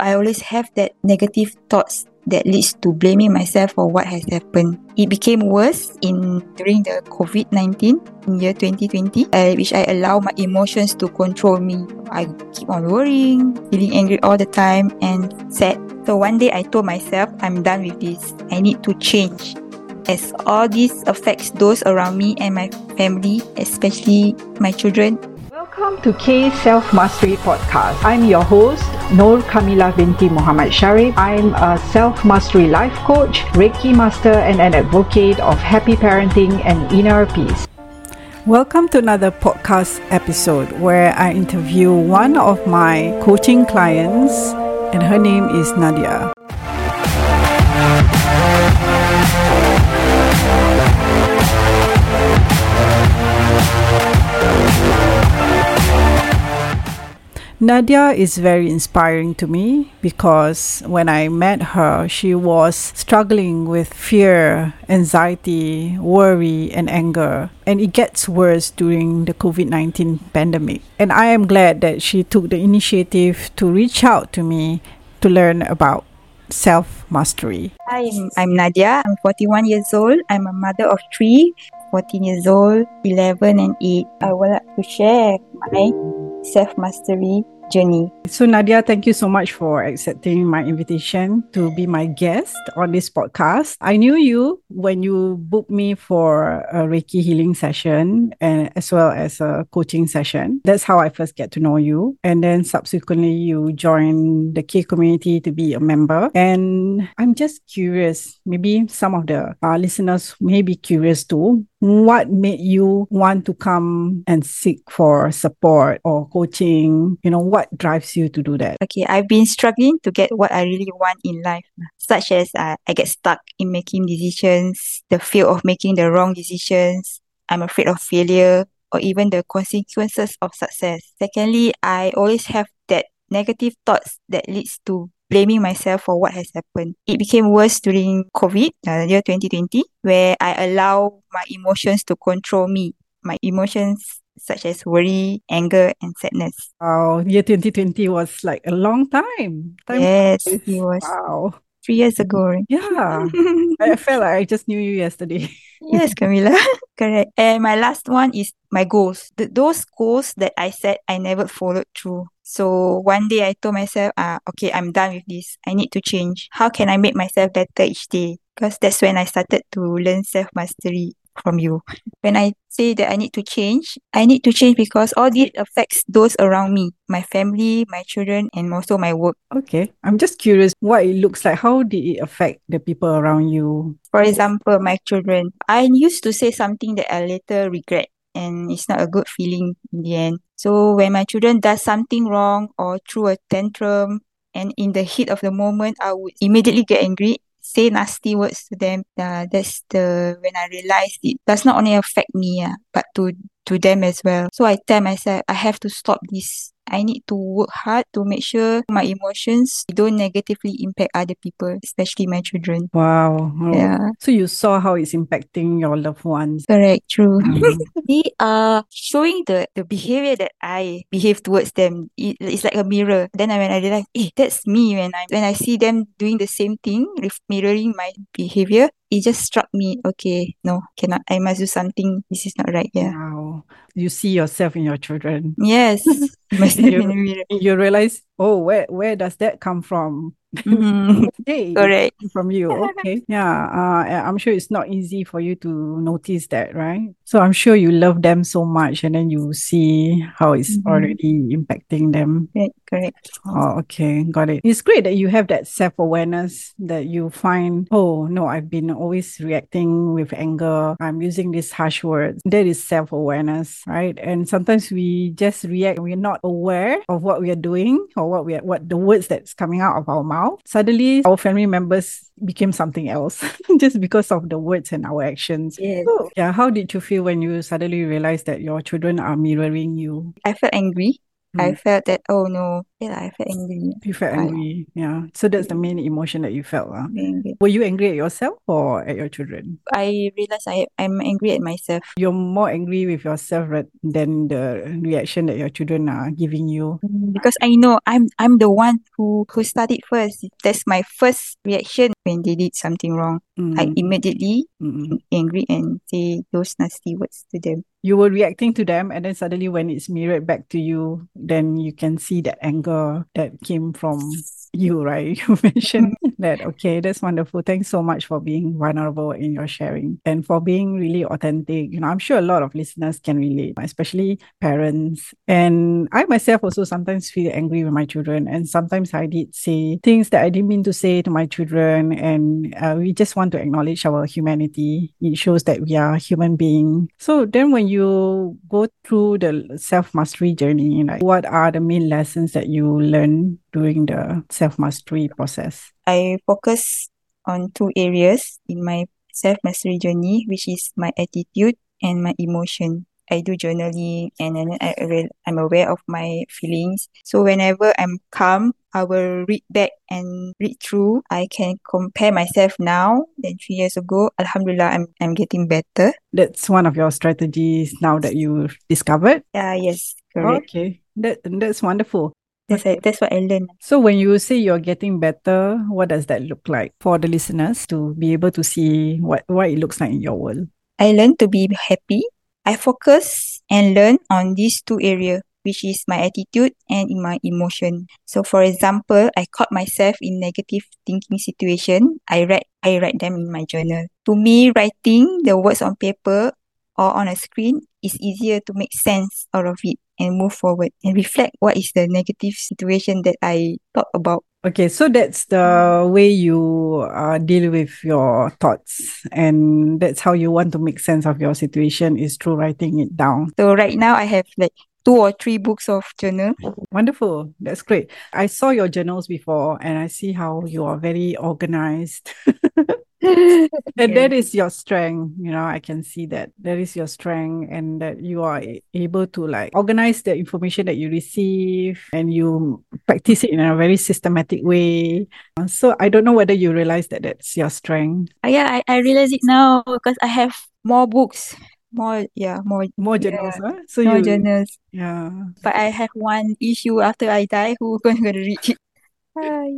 I always have that negative thoughts that leads to blaming myself for what has happened. It became worse in during the COVID-19 in year 2020, uh, which I allow my emotions to control me. I keep on worrying, feeling angry all the time and sad. So one day I told myself, I'm done with this. I need to change. As all this affects those around me and my family, especially my children, Welcome to K Self Mastery Podcast. I'm your host, Noor Kamila binti Muhammad Sharif. I'm a self mastery life coach, Reiki master, and an advocate of happy parenting and inner peace. Welcome to another podcast episode where I interview one of my coaching clients, and her name is Nadia. Nadia is very inspiring to me because when I met her, she was struggling with fear, anxiety, worry, and anger. And it gets worse during the COVID 19 pandemic. And I am glad that she took the initiative to reach out to me to learn about self mastery. Hi, I'm, I'm Nadia. I'm 41 years old. I'm a mother of three 14 years old, 11, and 8. I would like to share my self mastery journey. So, Nadia, thank you so much for accepting my invitation to be my guest on this podcast. I knew you when you booked me for a Reiki healing session and as well as a coaching session. That's how I first get to know you. And then subsequently, you joined the K community to be a member. And I'm just curious, maybe some of the uh, listeners may be curious too what made you want to come and seek for support or coaching you know what drives you to do that Okay, I've been struggling to get what I really want in life, such as uh, I get stuck in making decisions, the fear of making the wrong decisions, I'm afraid of failure, or even the consequences of success. Secondly, I always have that negative thoughts that leads to blaming myself for what has happened. It became worse during COVID, uh, year 2020, where I allow my emotions to control me. My emotions such as worry, anger, and sadness. wow year 2020 was like a long time time Yes, it was wow three years ago. right? yeah I felt like I just knew you yesterday yes, Camila. Correct. And my last one is my goals. Th- those goals that I set, I never followed through. So one day I told myself, ah, okay, I'm done with this. I need to change. How can I make myself better each day? Because that's when I started to learn self mastery from you. When I say that I need to change, I need to change because all this affects those around me, my family, my children, and also my work. Okay. I'm just curious what it looks like. How did it affect the people around you? For example, my children. I used to say something that I later regret and it's not a good feeling in the end. So when my children does something wrong or through a tantrum and in the heat of the moment, I would immediately get angry, say nasty words to them. Uh, that's the when I realized it does not only affect me, uh, but to to them as well. So I tell myself I have to stop this. I need to work hard to make sure my emotions don't negatively impact other people, especially my children. Wow. Oh. Yeah. So you saw how it's impacting your loved ones. Correct, true. Mm. they are showing the, the behavior that I behave towards them. It, it's like a mirror. Then I, when I realize, eh, that's me. When I when I see them doing the same thing, ref- mirroring my behavior, it just struck me. Okay, no, cannot. I must do something. This is not right. Yeah. Wow. You see yourself in your children. Yes. You- in the mirror. You realize, oh, where where does that come from? Mhm. Hey, Correct. from you. Okay. Yeah. Uh, I'm sure it's not easy for you to notice that, right? So I'm sure you love them so much and then you see how it's Mhm. already impacting them. Correct. Correct. Oh, okay. Got it. It's great that you have that self awareness that you find, oh, no, I've been always reacting with anger. I'm using these harsh words. That is self awareness, right? And sometimes we just react. We're not aware of what we are doing or what we are, what the words that's coming out of our mouth. Suddenly, our family members became something else just because of the words and our actions. Yes. So, yeah, how did you feel when you suddenly realize that your children are mirroring you? I felt angry. I Mm. felt that, oh no, Yeah, I felt angry. You felt angry. Yeah. So that's the main emotion that you felt. Uh. Were you angry at yourself or at your children? I realized I I'm angry at myself You're more angry with yourself than the reaction that your children are giving you. because I know I'm I'm the one who who started first. That's my first reaction when they did something wrong. I Mm, immediately mm. angry and say those nasty words to them. You were reacting to them, and then suddenly, when it's mirrored back to you, then you can see that anger that came from you, right? You mentioned that. Okay, that's wonderful. Thanks so much for being vulnerable in your sharing and for being really authentic. You know, I'm sure a lot of listeners can relate, especially parents. And I myself also sometimes feel angry with my children, and sometimes I did say things that I didn't mean to say to my children. And uh, we just want to acknowledge our humanity. It shows that we are human beings. So then, when you go through the self mastery journey, like what are the main lessons that you learn during the self mastery process? I focus on two areas in my self mastery journey, which is my attitude and my emotion. I do journaling and then I I'm aware of my feelings. So whenever I'm calm, I will read back and read through. I can compare myself now than three years ago. Alhamdulillah, I'm I'm getting better. That's one of your strategies now that you've discovered. Yeah, yes, correct. Okay, that that's wonderful. That's Okay. that's what I learned. So when you say you're getting better, what does that look like for the listeners to be able to see what what it looks like in your world? I learned to be happy. I focus and learn on these two areas, which is my attitude and in my emotion. So for example, I caught myself in negative thinking situation. I write I write them in my journal. To me, writing the words on paper or on a screen is easier to make sense out of it and move forward and reflect what is the negative situation that I thought about. Okay, so that's the way you uh, deal with your thoughts, and that's how you want to make sense of your situation is through writing it down. So right now I have like two or three books of journal. Wonderful. That's great. I saw your journals before and I see how you are very organized. And that is your strength, you know, I can see that. That is your strength and that you are able to like organize the information that you receive and you practice it in a very systematic way. So I don't know whether you realize that that's your strength. Uh, yeah, I, I realize it now because I have more books, more yeah, more More Yeah, journals, huh? So more you, journals. yeah, But I have one issue after I die. Who going to read it?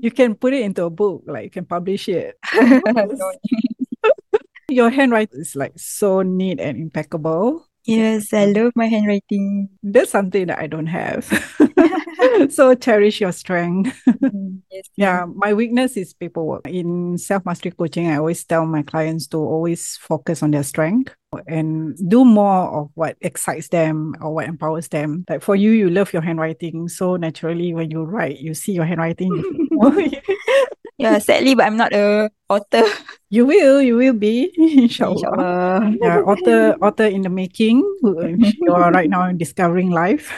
You can put it into a book, like you can publish it. Your handwriting is like so neat and impeccable. Yes, I love my handwriting. That's something that I don't have. so cherish your strength. Mm, yes, Yeah, my weakness is paperwork. In self mastery coaching, I always tell my clients to always focus on their strength and do more of what excites them or what empowers them. Like for you, you love your handwriting. So naturally, when you write, you see your handwriting. Yeah, sadly, but I'm not a author. you will, you will be, inshallah. Inshallah. Yeah, author, author in the making. You are right now discovering life.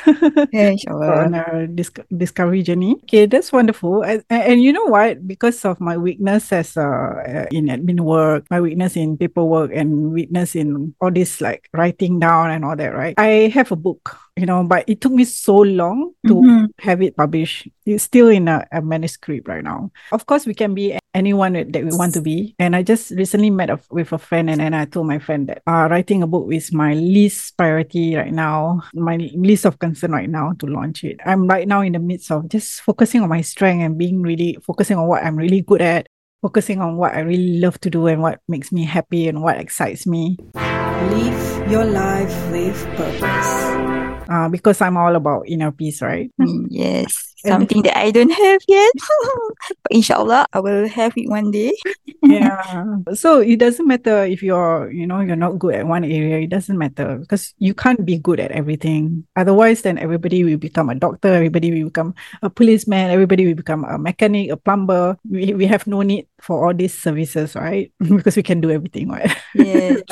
Yeah, on inshallah. a dis- discovery journey. Okay, that's wonderful. And, and you know what? Because of my weakness as uh, in admin work, my weakness in paperwork, and weakness in all this like writing down and all that, right? I have a book, you know, but it took me so long to Mhm. have it published. It's still in a, a manuscript right now. Of course, we can be anyone that that we want to be. And I just recently met a, with a friend, and then I told my friend that uh, writing a book is my least priority right now, my least of concern right now to launch it. I'm right now in the midst of just focusing on my strength and being really focusing on what I'm really good at. Focusing on what I really love to do and what makes me happy and what excites me. Live your life with purpose. Uh, because I'm all about inner peace, right? Yes, something that I don't have yet. but inshallah, I will have it one day. yeah. So it doesn't matter if you're you know you're not good at one area. It doesn't matter because you can't be good at everything. Otherwise then everybody will become a doctor. Everybody will become a policeman. Everybody will become a mechanic a plumber. We, we have no need for all these services right? Because we can do everything right? Yes.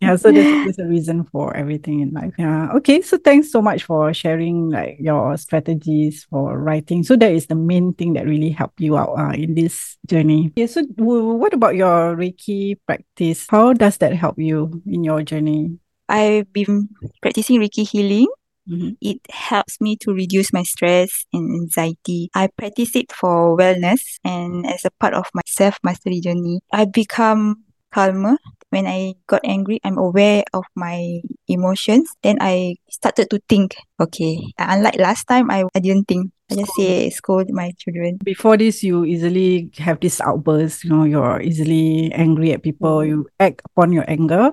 yeah so there's, there's a reason for everything in life. Yeah. Okay so thanks so much for sharing like your strategies for writing so that is the main thing that really helped you out uh, in this journey yeah so w- what about your reiki practice how does that help you in your journey I've been practicing Reiki healing Mhm. It helps me to reduce my stress and anxiety. I practice it for wellness and as a part of my self mastery journey. I become calmer. When I got angry, I'm aware of my emotions. Then I started to think, okay, unlike last time, I, I didn't think. I just say scold my children. Before this, you easily have this outburst. You know, you're easily angry at people. You act upon your anger.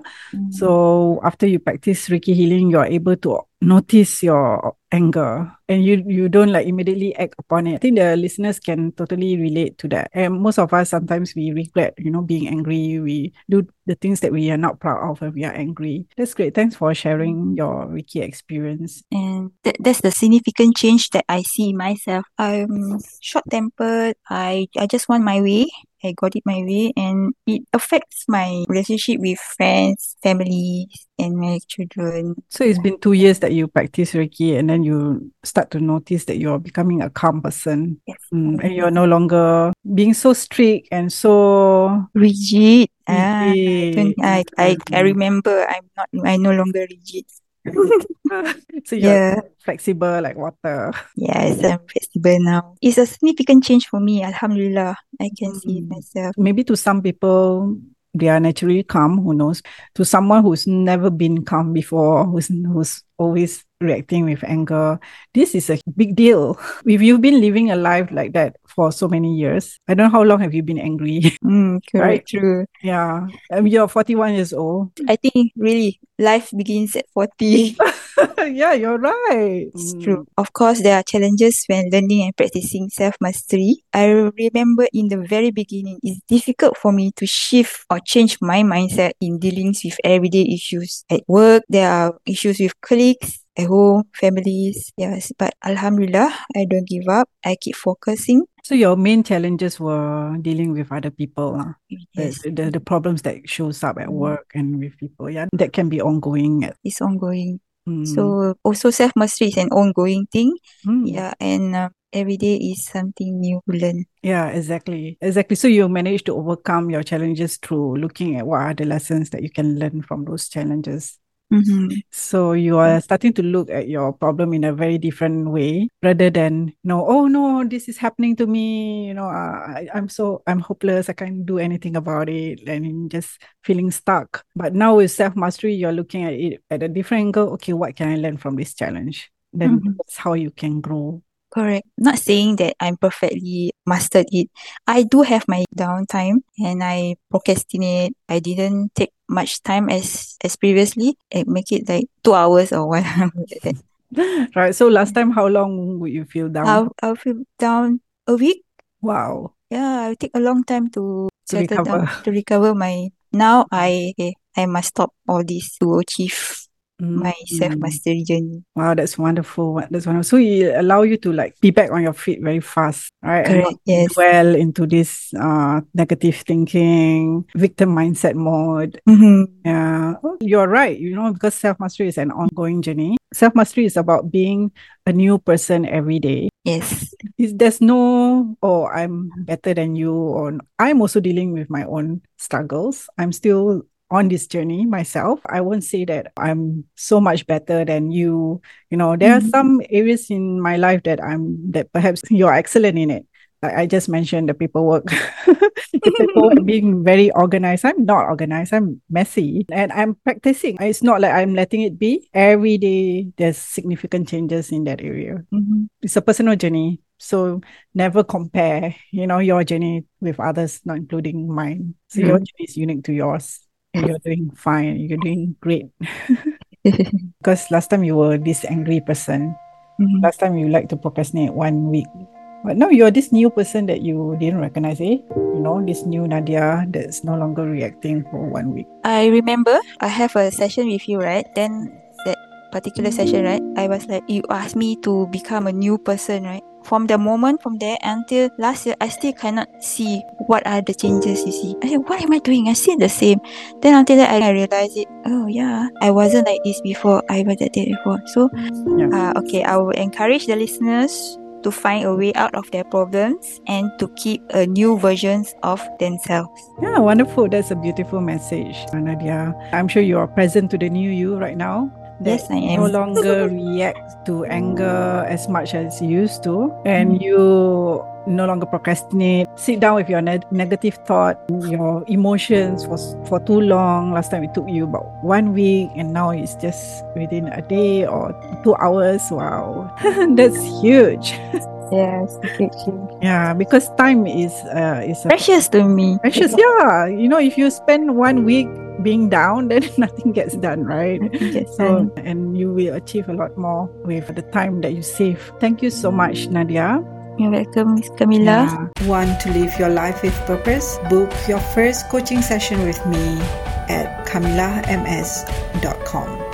So after you practice Reiki healing, you're able to notice your anger and you you don't like immediately act upon it. I think the listeners can totally relate to that. And most of us sometimes we regret, you know, being angry. We do the things that we are not proud of when we are angry. That's great. Thanks for sharing your Reiki experience. and that, that's the significant change that I see myself. I'm short tempered. I I just want my way. I got it my way, and it affects my relationship with friends, family, and my children. So it's been two years that you practice Reiki and then you start to notice that you're becoming a calm person. Yes. Mm, and you're no longer being so strict and so Rigid. Ah, I. I, I, remember I'm not. I no longer rigid. so you're Yeah. flexible like water. Yes, I'm flexible now. It's a significant change for me. Alhamdulillah, I can see it Mm. myself. Maybe to some people, they are naturally calm, who knows? To someone who's never been calm before, who's who's always reacting with anger, this is a big deal. If you've been living a life like that for so many years, I don't know how long have you been angry. Mm, Right. true. yeah. Mean, you're 41 years old. I think really life begins at 40. yeah, you're right. It's Mm. true. Of course, there are challenges when learning and practicing self mastery. I remember in the very beginning, it's difficult for me to shift or change my mindset in dealings with everyday issues. At work, there are issues with colleagues, at home, families. Yes, but Alhamdulillah, I don't give up. I keep focusing. So your main challenges were dealing with other people, lah. The, Yes, the the problems that shows up at Mm. work and with people. Yeah, that can be ongoing. It's ongoing. mm, So also self mastery is an ongoing thing. mm. Yeah, and uh, every day is something new to learn. Yeah, exactly. Exactly. So you managed to overcome your challenges through looking at what are the lessons that you can learn from those challenges. Mm-hmm. So you are starting to look at your problem in a very different way rather than, you know, oh no, this is happening to me. You know, uh, I, I'm so, I'm hopeless. I can't do anything about it. And just feeling stuck. But now with self mastery, you're looking at it at a different angle. Okay, what can I learn from this challenge? Then Mhm. that's how you can grow. Correct. Not saying that I'm perfectly mastered it. I do have my downtime and I procrastinate. I didn't take much time as as previously. I make it like two hours or one hour like. Right. So last time, how long would you feel down? I'll I'll feel down a week. Wow. Yeah, I'll take a long time to To settle down recover. to recover my now I eh, I must stop all this to achieve my self Mm. mastery journey. Wow, that's wonderful. That's wonderful. So it allow you to like be back on your feet very fast, right? And not Correct, yes. dwell into this uh negative thinking, victim mindset mode. Mm-hmm. Yeah, Oh, you're right. You know, because self mastery is an ongoing journey. Self mastery is about being a new person every day. Yes. Is there's no oh I'm better than you or I'm also dealing with my own struggles. I'm still on this journey myself. I won't say that I'm so much better than you. You know, there are Mhm. some areas in my life that I'm that perhaps you're excellent in it. Like I just mentioned the paperwork. the paperwork being very organized. I'm not organized. I'm messy. And I'm practicing. It's not like I'm letting it be. Every day there's significant changes in that area Mm-hmm. it's a personal journey. So never compare, you know, your journey with others, not including mine. So your Mm. journey is unique to yours. You're doing fine. You're doing great. Because last time you were this angry person. Mhm. Last time you like to procrastinate one week. But now you're this new person that you didn't recognize, eh? You know, this new Nadia that's no longer reacting for one week. I remember I have a session with you, right? Then that particular session, right? I was like, you asked me to become a new person, right? From the moment from there until last year, I still cannot see what are the changes. You see, I said, what am I doing? I still the same. Then until that, I realized it. Oh yeah, I wasn't like this before. I was like that before. So, Yeah. uh, okay, I will encourage the listeners to find a way out of their problems and to keep a new versions of themselves. Yeah, wonderful. That's a beautiful message, Nadia. I'm sure you are present to the new you right now. That Yes, I am. no longer react to anger as much as you used to, and Mm. you no longer procrastinate. Sit down with your ne- negative thought, your emotions for for too long. Last time it took you about one week, and now it's just within a day or two hours. Wow, that's huge. Yes. Yeah, because time is uh, is Precious to me. precious. Yeah, you know, if you spend one week being down, then nothing gets done, right? Yes, So, and you will achieve a lot more with the time that you save. Thank you so much, Nadia. You're welcome, Miss Camilla. Yeah. Want to live your life with purpose? Book your first coaching session with me at camillahms.com.